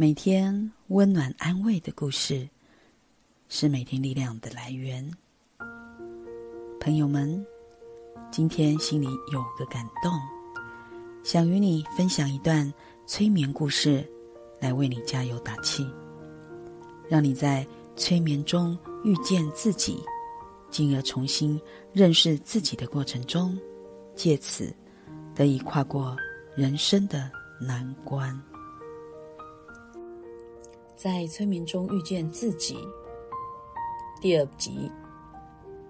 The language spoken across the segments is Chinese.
每天温暖安慰的故事，是每天力量的来源。朋友们，今天心里有个感动，想与你分享一段催眠故事，来为你加油打气，让你在催眠中遇见自己，进而重新认识自己的过程中，借此得以跨过人生的难关。在催眠中遇见自己。第二集，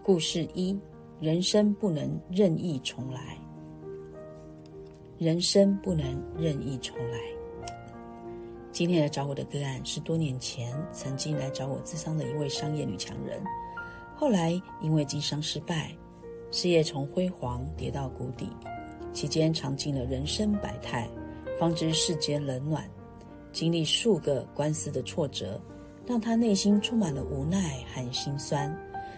故事一：人生不能任意重来。人生不能任意重来。今天来找我的个案是多年前曾经来找我咨商的一位商业女强人，后来因为经商失败，事业从辉煌跌到谷底，期间尝尽了人生百态，方知世间冷暖。经历数个官司的挫折，让他内心充满了无奈和心酸。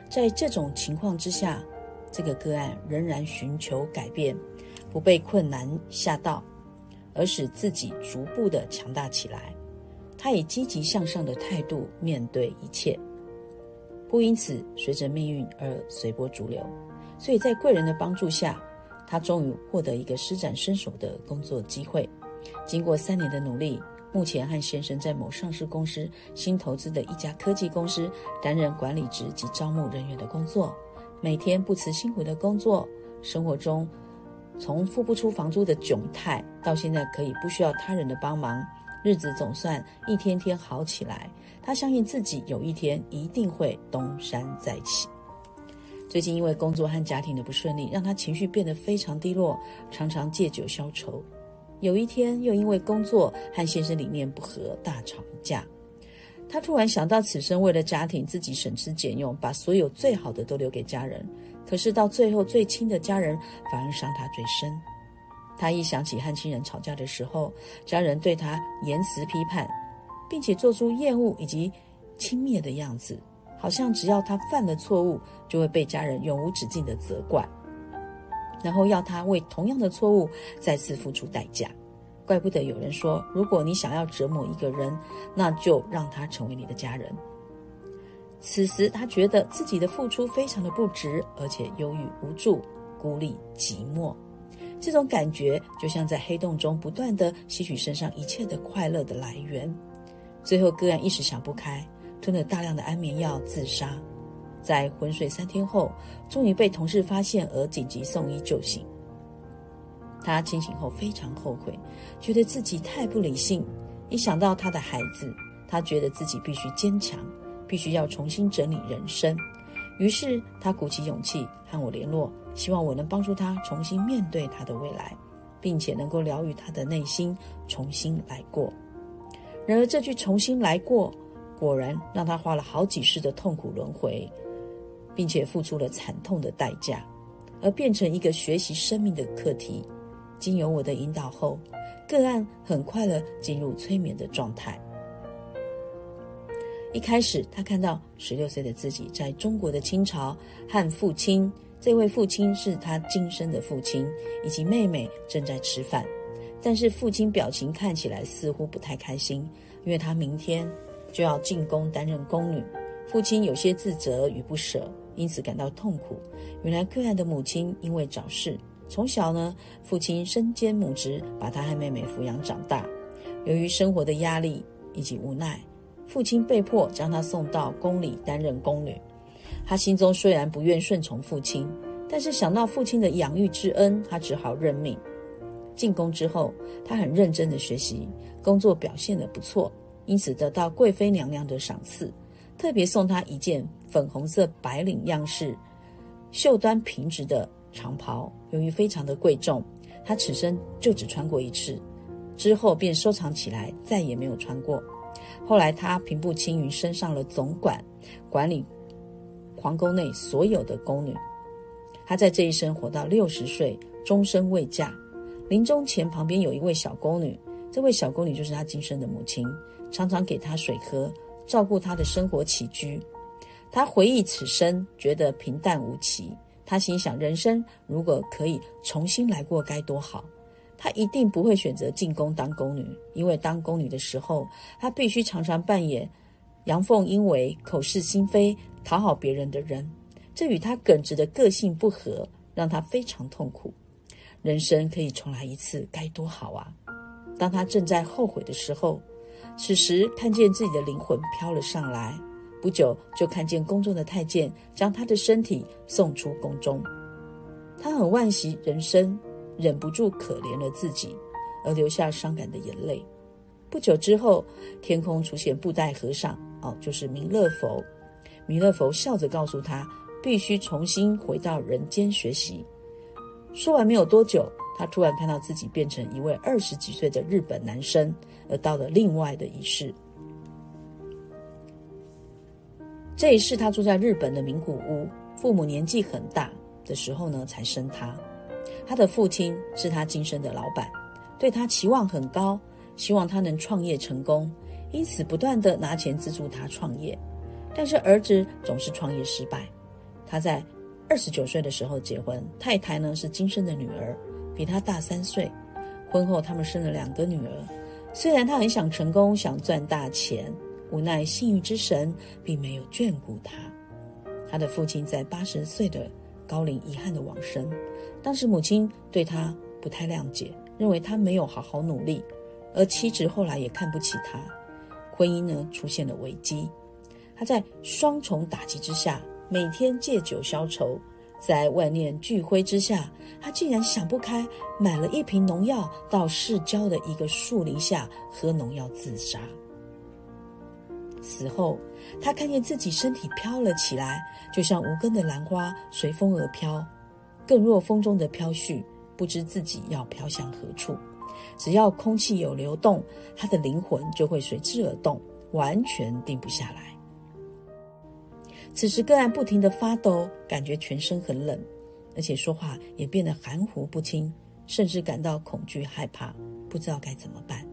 在这种情况之下，这个个案仍然寻求改变，不被困难吓到，而使自己逐步的强大起来。他以积极向上的态度面对一切，不因此随着命运而随波逐流。所以在贵人的帮助下，他终于获得一个施展身手的工作机会。经过三年的努力。目前和先生在某上市公司新投资的一家科技公司担任管理职及招募人员的工作，每天不辞辛苦的工作，生活中从付不出房租的窘态，到现在可以不需要他人的帮忙，日子总算一天天好起来。他相信自己有一天一定会东山再起。最近因为工作和家庭的不顺利，让他情绪变得非常低落，常常借酒消愁。有一天，又因为工作和先生理念不合大吵一架。他突然想到，此生为了家庭，自己省吃俭用，把所有最好的都留给家人。可是到最后，最亲的家人反而伤他最深。他一想起和亲人吵架的时候，家人对他言辞批判，并且做出厌恶以及轻蔑的样子，好像只要他犯了错误，就会被家人永无止境的责怪。然后要他为同样的错误再次付出代价，怪不得有人说，如果你想要折磨一个人，那就让他成为你的家人。此时他觉得自己的付出非常的不值，而且忧郁无助、孤立寂寞，这种感觉就像在黑洞中不断的吸取身上一切的快乐的来源。最后个案一时想不开，吞了大量的安眠药自杀。在昏睡三天后，终于被同事发现而紧急送医救醒。他清醒后非常后悔，觉得自己太不理性。一想到他的孩子，他觉得自己必须坚强，必须要重新整理人生。于是他鼓起勇气和我联络，希望我能帮助他重新面对他的未来，并且能够疗愈他的内心，重新来过。然而这句“重新来过”，果然让他花了好几世的痛苦轮回。并且付出了惨痛的代价，而变成一个学习生命的课题。经由我的引导后，个案很快的进入催眠的状态。一开始，他看到十六岁的自己在中国的清朝和父亲，这位父亲是他今生的父亲，以及妹妹正在吃饭，但是父亲表情看起来似乎不太开心，因为他明天就要进宫担任宫女。父亲有些自责与不舍。因此感到痛苦。原来个案的母亲因为早逝，从小呢，父亲身兼母职，把他和妹妹抚养长大。由于生活的压力以及无奈，父亲被迫将他送到宫里担任宫女。他心中虽然不愿顺从父亲，但是想到父亲的养育之恩，他只好认命。进宫之后，他很认真的学习，工作表现得不错，因此得到贵妃娘娘的赏赐。特别送他一件粉红色白领样式、袖端平直的长袍，由于非常的贵重，他此生就只穿过一次，之后便收藏起来，再也没有穿过。后来他平步青云，升上了总管，管理皇宫内所有的宫女。他在这一生活到六十岁，终身未嫁。临终前，旁边有一位小宫女，这位小宫女就是他今生的母亲，常常给他水喝。照顾他的生活起居，他回忆此生，觉得平淡无奇。他心想，人生如果可以重新来过，该多好！他一定不会选择进宫当宫女，因为当宫女的时候，他必须常常扮演阳奉阴违、口是心非、讨好别人的人，这与他耿直的个性不合，让他非常痛苦。人生可以重来一次，该多好啊！当他正在后悔的时候，此时看见自己的灵魂飘了上来，不久就看见宫中的太监将他的身体送出宫中。他很惋惜人生。忍不住可怜了自己，而流下伤感的眼泪。不久之后，天空出现布袋和尚，哦，就是弥勒佛。弥勒佛笑着告诉他，必须重新回到人间学习。说完没有多久，他突然看到自己变成一位二十几岁的日本男生，而到了另外的一世。这一世，他住在日本的名古屋，父母年纪很大的时候呢，才生他。他的父亲是他今生的老板，对他期望很高，希望他能创业成功，因此不断的拿钱资助他创业。但是儿子总是创业失败。他在二十九岁的时候结婚，太太呢是今生的女儿，比他大三岁。婚后他们生了两个女儿。虽然他很想成功，想赚大钱，无奈幸运之神并没有眷顾他。他的父亲在八十岁的高龄遗憾的往生。当时母亲对他不太谅解，认为他没有好好努力，而妻子后来也看不起他，婚姻呢出现了危机。他在双重打击之下，每天借酒消愁，在万念俱灰之下，他竟然想不开，买了一瓶农药到市郊的一个树林下喝农药自杀。死后，他看见自己身体飘了起来，就像无根的兰花随风而飘。更若风中的飘絮，不知自己要飘向何处。只要空气有流动，他的灵魂就会随之而动，完全定不下来。此时个案不停的发抖，感觉全身很冷，而且说话也变得含糊不清，甚至感到恐惧害怕，不知道该怎么办。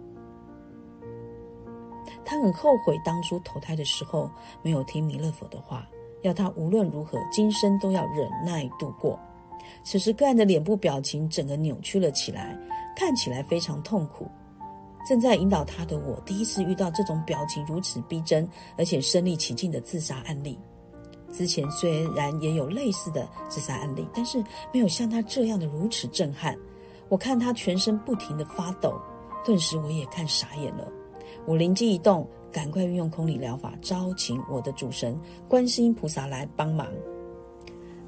他很后悔当初投胎的时候没有听弥勒佛的话，要他无论如何今生都要忍耐度过。此时，个案的脸部表情整个扭曲了起来，看起来非常痛苦。正在引导他的我，第一次遇到这种表情如此逼真，而且身临其境的自杀案例。之前虽然也有类似的自杀案例，但是没有像他这样的如此震撼。我看他全身不停的发抖，顿时我也看傻眼了。我灵机一动，赶快运用空理疗法，招请我的主神观世音菩萨来帮忙。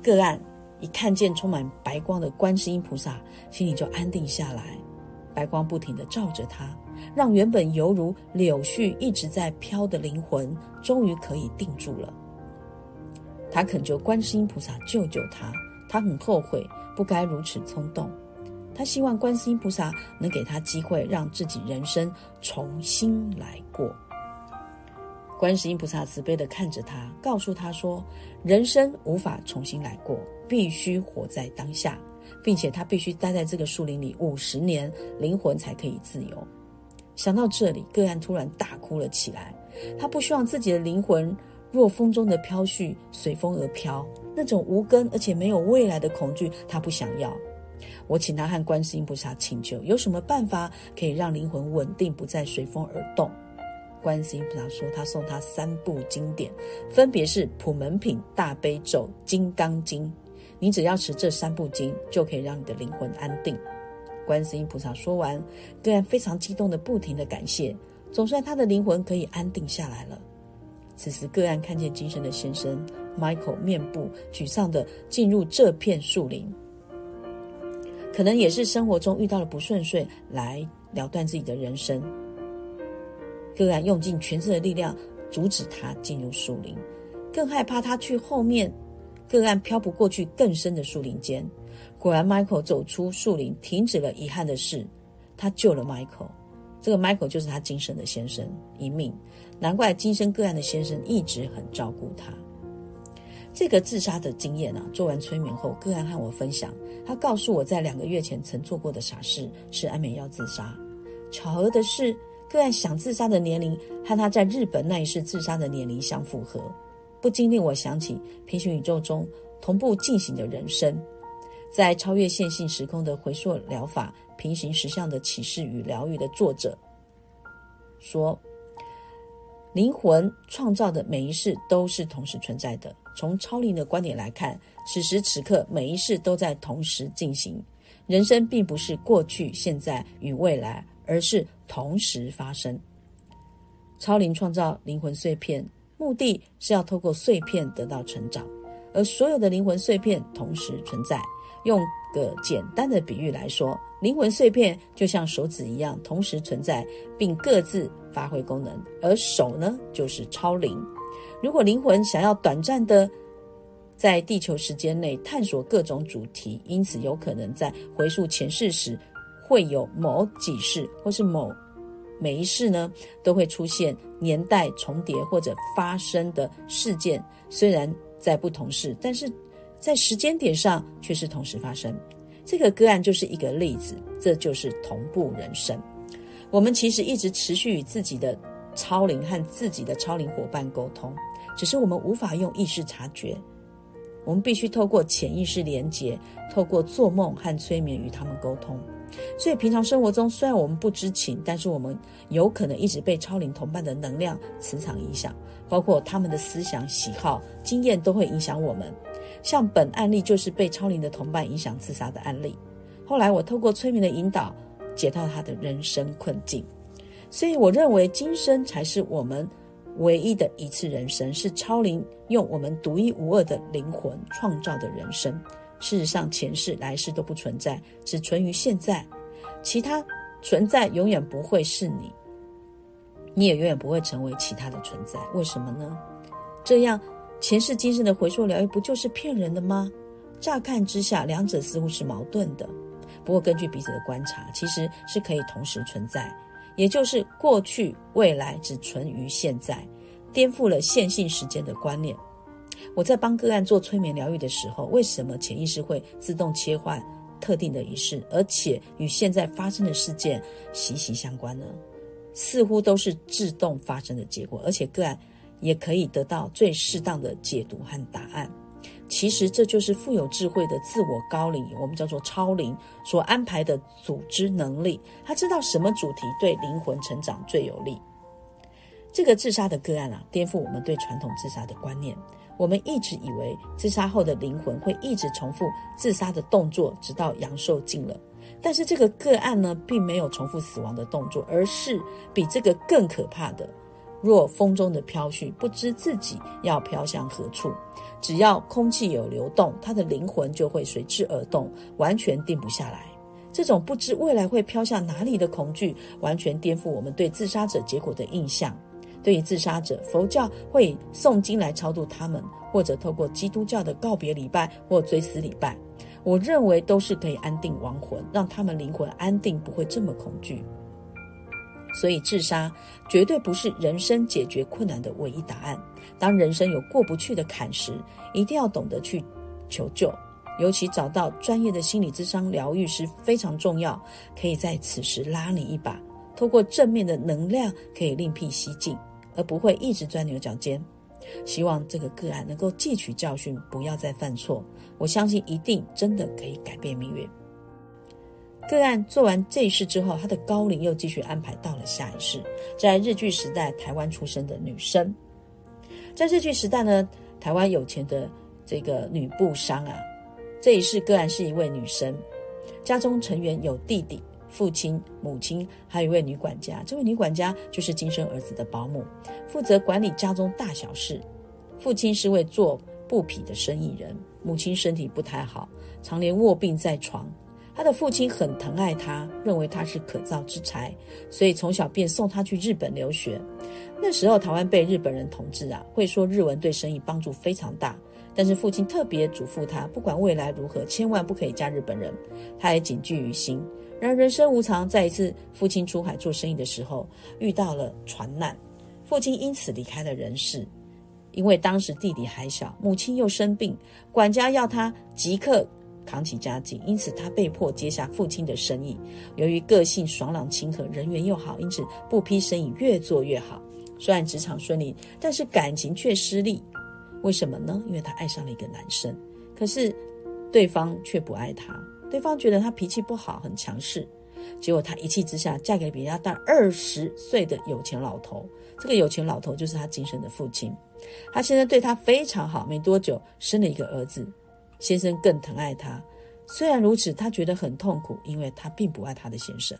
个案。一看见充满白光的观世音菩萨，心里就安定下来。白光不停地照着他，让原本犹如柳絮一直在飘的灵魂，终于可以定住了。他恳求观世音菩萨救救他，他很后悔，不该如此冲动。他希望观世音菩萨能给他机会，让自己人生重新来过。观世音菩萨慈悲的看着他，告诉他说：“人生无法重新来过。”必须活在当下，并且他必须待在这个树林里五十年，灵魂才可以自由。想到这里，个案突然大哭了起来。他不希望自己的灵魂若风中的飘絮，随风而飘，那种无根而且没有未来的恐惧，他不想要。我请他和观世音菩萨请求，有什么办法可以让灵魂稳定，不再随风而动？观世音菩萨说，他送他三部经典，分别是《普门品》《大悲咒》《金刚经》。你只要持这三部经，就可以让你的灵魂安定。观世音菩萨说完，个案非常激动的不停的感谢，总算他的灵魂可以安定下来了。此时，个案看见今生的先生 Michael 面部沮丧的进入这片树林，可能也是生活中遇到了不顺遂，来了断自己的人生。个案用尽全身的力量阻止他进入树林，更害怕他去后面。个案漂不过去更深的树林间，果然，Michael 走出树林，停止了遗憾的事。他救了 Michael，这个 Michael 就是他今生的先生一命。难怪今生个案的先生一直很照顾他。这个自杀的经验啊，做完催眠后，个案和我分享，他告诉我在两个月前曾做过的傻事是安眠药自杀。巧合的是，个案想自杀的年龄和他在日本那一世自杀的年龄相符合。不禁令我想起平行宇宙中同步进行的人生，在超越线性时空的回溯疗法平行实相的启示与疗愈的作者说。灵魂创造的每一世都是同时存在的。从超灵的观点来看，此时此刻每一世都在同时进行。人生并不是过去、现在与未来，而是同时发生。超灵创造灵魂碎片，目的是要透过碎片得到成长，而所有的灵魂碎片同时存在。用个简单的比喻来说，灵魂碎片就像手指一样，同时存在，并各自发挥功能。而手呢，就是超灵。如果灵魂想要短暂的在地球时间内探索各种主题，因此有可能在回溯前世时，会有某几世或是某每一世呢，都会出现年代重叠或者发生的事件。虽然在不同世，但是。在时间点上却是同时发生，这个个案就是一个例子，这就是同步人生。我们其实一直持续与自己的超灵和自己的超灵伙伴沟通，只是我们无法用意识察觉，我们必须透过潜意识连接，透过做梦和催眠与他们沟通。所以平常生活中，虽然我们不知情，但是我们有可能一直被超灵同伴的能量磁场影响，包括他们的思想、喜好、经验都会影响我们。像本案例就是被超龄的同伴影响自杀的案例。后来我透过催眠的引导，解到他的人生困境。所以我认为今生才是我们唯一的一次人生，是超龄用我们独一无二的灵魂创造的人生。事实上，前世来世都不存在，只存于现在。其他存在永远不会是你，你也永远不会成为其他的存在。为什么呢？这样。前世今生的回溯疗愈不就是骗人的吗？乍看之下，两者似乎是矛盾的。不过，根据彼此的观察，其实是可以同时存在，也就是过去、未来只存于现在，颠覆了线性时间的观念。我在帮个案做催眠疗愈的时候，为什么潜意识会自动切换特定的仪式，而且与现在发生的事件息息相关呢？似乎都是自动发生的结果，而且个案。也可以得到最适当的解读和答案。其实这就是富有智慧的自我高龄，我们叫做超龄所安排的组织能力。他知道什么主题对灵魂成长最有利。这个自杀的个案啊，颠覆我们对传统自杀的观念。我们一直以为自杀后的灵魂会一直重复自杀的动作，直到阳寿尽了。但是这个个案呢，并没有重复死亡的动作，而是比这个更可怕的。若风中的飘絮，不知自己要飘向何处。只要空气有流动，他的灵魂就会随之而动，完全定不下来。这种不知未来会飘向哪里的恐惧，完全颠覆我们对自杀者结果的印象。对于自杀者，佛教会诵经来超度他们，或者透过基督教的告别礼拜或追思礼拜，我认为都是可以安定亡魂，让他们灵魂安定，不会这么恐惧。所以，自杀绝对不是人生解决困难的唯一答案。当人生有过不去的坎时，一定要懂得去求救，尤其找到专业的心理咨商疗愈师非常重要，可以在此时拉你一把，透过正面的能量，可以另辟蹊径，而不会一直钻牛角尖。希望这个个案能够汲取教训，不要再犯错。我相信一定真的可以改变命运。个案做完这一世之后，他的高龄又继续安排到了下一世。在日据时代，台湾出生的女生，在日据时代呢，台湾有钱的这个女布商啊，这一世个案是一位女生，家中成员有弟弟、父亲、母亲，还有一位女管家。这位女管家就是今生儿子的保姆，负责管理家中大小事。父亲是位做布匹的生意人，母亲身体不太好，常年卧病在床。他的父亲很疼爱他，认为他是可造之才，所以从小便送他去日本留学。那时候台湾被日本人统治啊，会说日文对生意帮助非常大。但是父亲特别嘱咐他，不管未来如何，千万不可以嫁日本人。他也谨记于心。然而人生无常，在一次父亲出海做生意的时候，遇到了船难，父亲因此离开了人世。因为当时弟弟还小，母亲又生病，管家要他即刻。扛起家境，因此他被迫接下父亲的生意。由于个性爽朗亲和，人缘又好，因此布匹生意越做越好。虽然职场顺利，但是感情却失利。为什么呢？因为他爱上了一个男生，可是对方却不爱他。对方觉得他脾气不好，很强势。结果他一气之下嫁给比他大二十岁的有钱老头。这个有钱老头就是他今生的父亲。他现在对他非常好，没多久生了一个儿子，先生更疼爱她。虽然如此，她觉得很痛苦，因为她并不爱她的先生。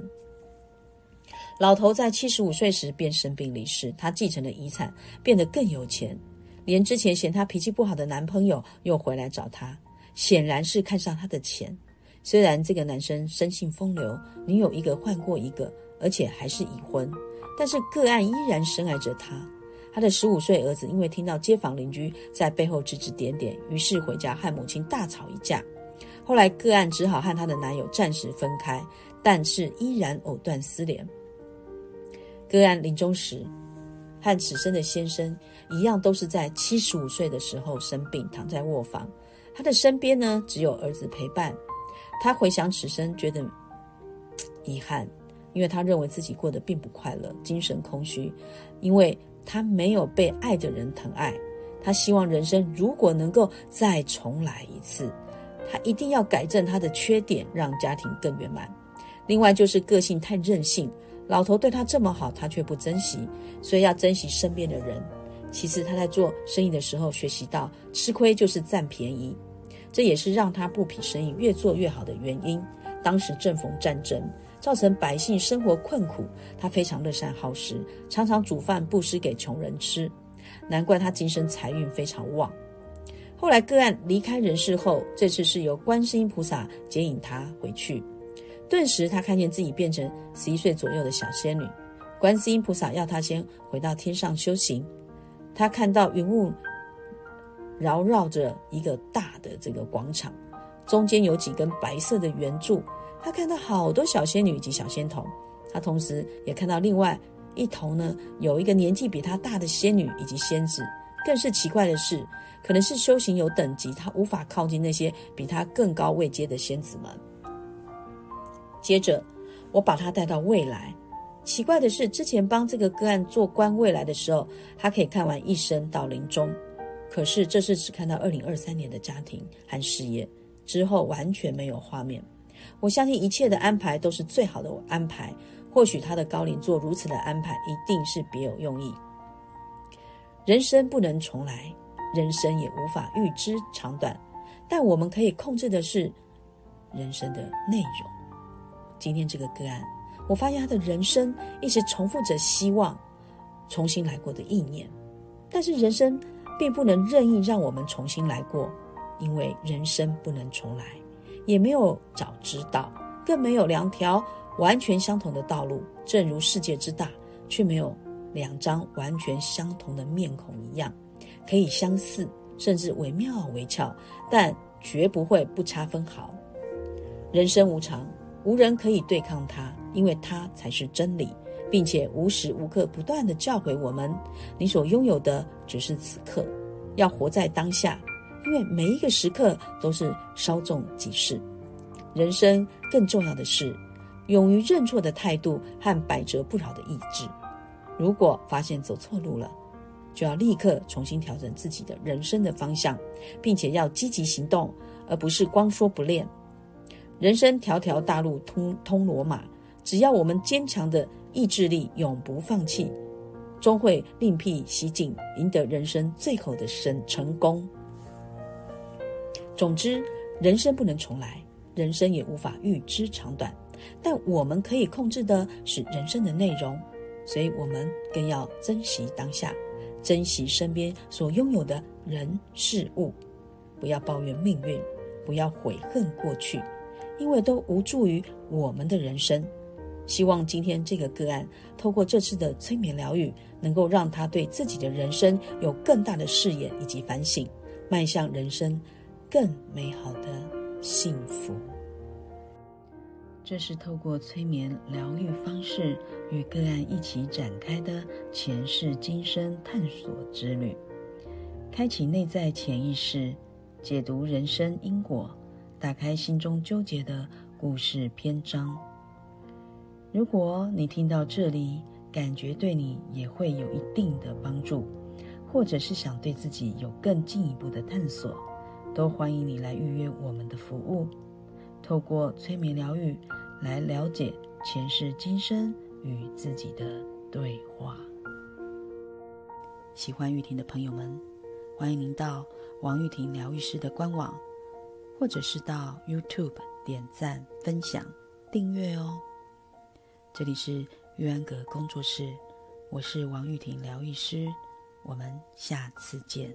老头在七十五岁时便生病离世，她继承了遗产，变得更有钱。连之前嫌她脾气不好的男朋友又回来找她，显然是看上她的钱。虽然这个男生生性风流，女友一个换过一个，而且还是已婚，但是个案依然深爱着他。她的十五岁儿子因为听到街坊邻居在背后指指点点，于是回家和母亲大吵一架。后来个案只好和她的男友暂时分开，但是依然藕断丝连。个案临终时，和此生的先生一样，都是在七十五岁的时候生病，躺在卧房。他的身边呢，只有儿子陪伴。他回想此生，觉得遗憾，因为他认为自己过得并不快乐，精神空虚，因为他没有被爱的人疼爱。他希望人生如果能够再重来一次，他一定要改正他的缺点，让家庭更圆满。另外就是个性太任性，老头对他这么好，他却不珍惜，所以要珍惜身边的人。其次，他在做生意的时候学习到，吃亏就是占便宜。这也是让他布匹生意越做越好的原因。当时正逢战争，造成百姓生活困苦，他非常乐善好施，常常煮饭布施给穷人吃。难怪他今生财运非常旺。后来个案离开人世后，这次是由观世音菩萨接引他回去。顿时他看见自己变成十一岁左右的小仙女。观世音菩萨要他先回到天上修行。他看到云雾。绕绕着一个大的这个广场，中间有几根白色的圆柱。他看到好多小仙女以及小仙童，他同时也看到另外一头呢，有一个年纪比他大的仙女以及仙子。更是奇怪的是，可能是修行有等级，他无法靠近那些比他更高位阶的仙子们。接着，我把他带到未来。奇怪的是，之前帮这个个案做观未来的时候，他可以看完一生到临终。可是这次只看到二零二三年的家庭和事业，之后完全没有画面。我相信一切的安排都是最好的安排。或许他的高龄做如此的安排，一定是别有用意。人生不能重来，人生也无法预知长短，但我们可以控制的是人生的内容。今天这个个案，我发现他的人生一直重复着希望重新来过的意念，但是人生。并不能任意让我们重新来过，因为人生不能重来，也没有早知道，更没有两条完全相同的道路。正如世界之大，却没有两张完全相同的面孔一样，可以相似，甚至惟妙惟肖，但绝不会不差分毫。人生无常，无人可以对抗它，因为它才是真理。并且无时无刻不断地教诲我们：你所拥有的只是此刻，要活在当下，因为每一个时刻都是稍纵即逝。人生更重要的是，勇于认错的态度和百折不挠的意志。如果发现走错路了，就要立刻重新调整自己的人生的方向，并且要积极行动，而不是光说不练。人生条条大路通通罗马，只要我们坚强的。意志力永不放弃，终会另辟蹊径，赢得人生最后的成成功。总之，人生不能重来，人生也无法预知长短，但我们可以控制的是人生的内容，所以我们更要珍惜当下，珍惜身边所拥有的人事物，不要抱怨命运，不要悔恨过去，因为都无助于我们的人生。希望今天这个个案，透过这次的催眠疗愈，能够让他对自己的人生有更大的视野以及反省，迈向人生更美好的幸福。这是透过催眠疗愈方式与个案一起展开的前世今生探索之旅，开启内在潜意识，解读人生因果，打开心中纠结的故事篇章。如果你听到这里，感觉对你也会有一定的帮助，或者是想对自己有更进一步的探索，都欢迎你来预约我们的服务，透过催眠疗愈来了解前世今生与自己的对话。喜欢玉婷的朋友们，欢迎您到王玉婷疗愈师的官网，或者是到 YouTube 点赞、分享、订阅哦。这里是玉安阁工作室，我是王玉婷疗愈师，我们下次见。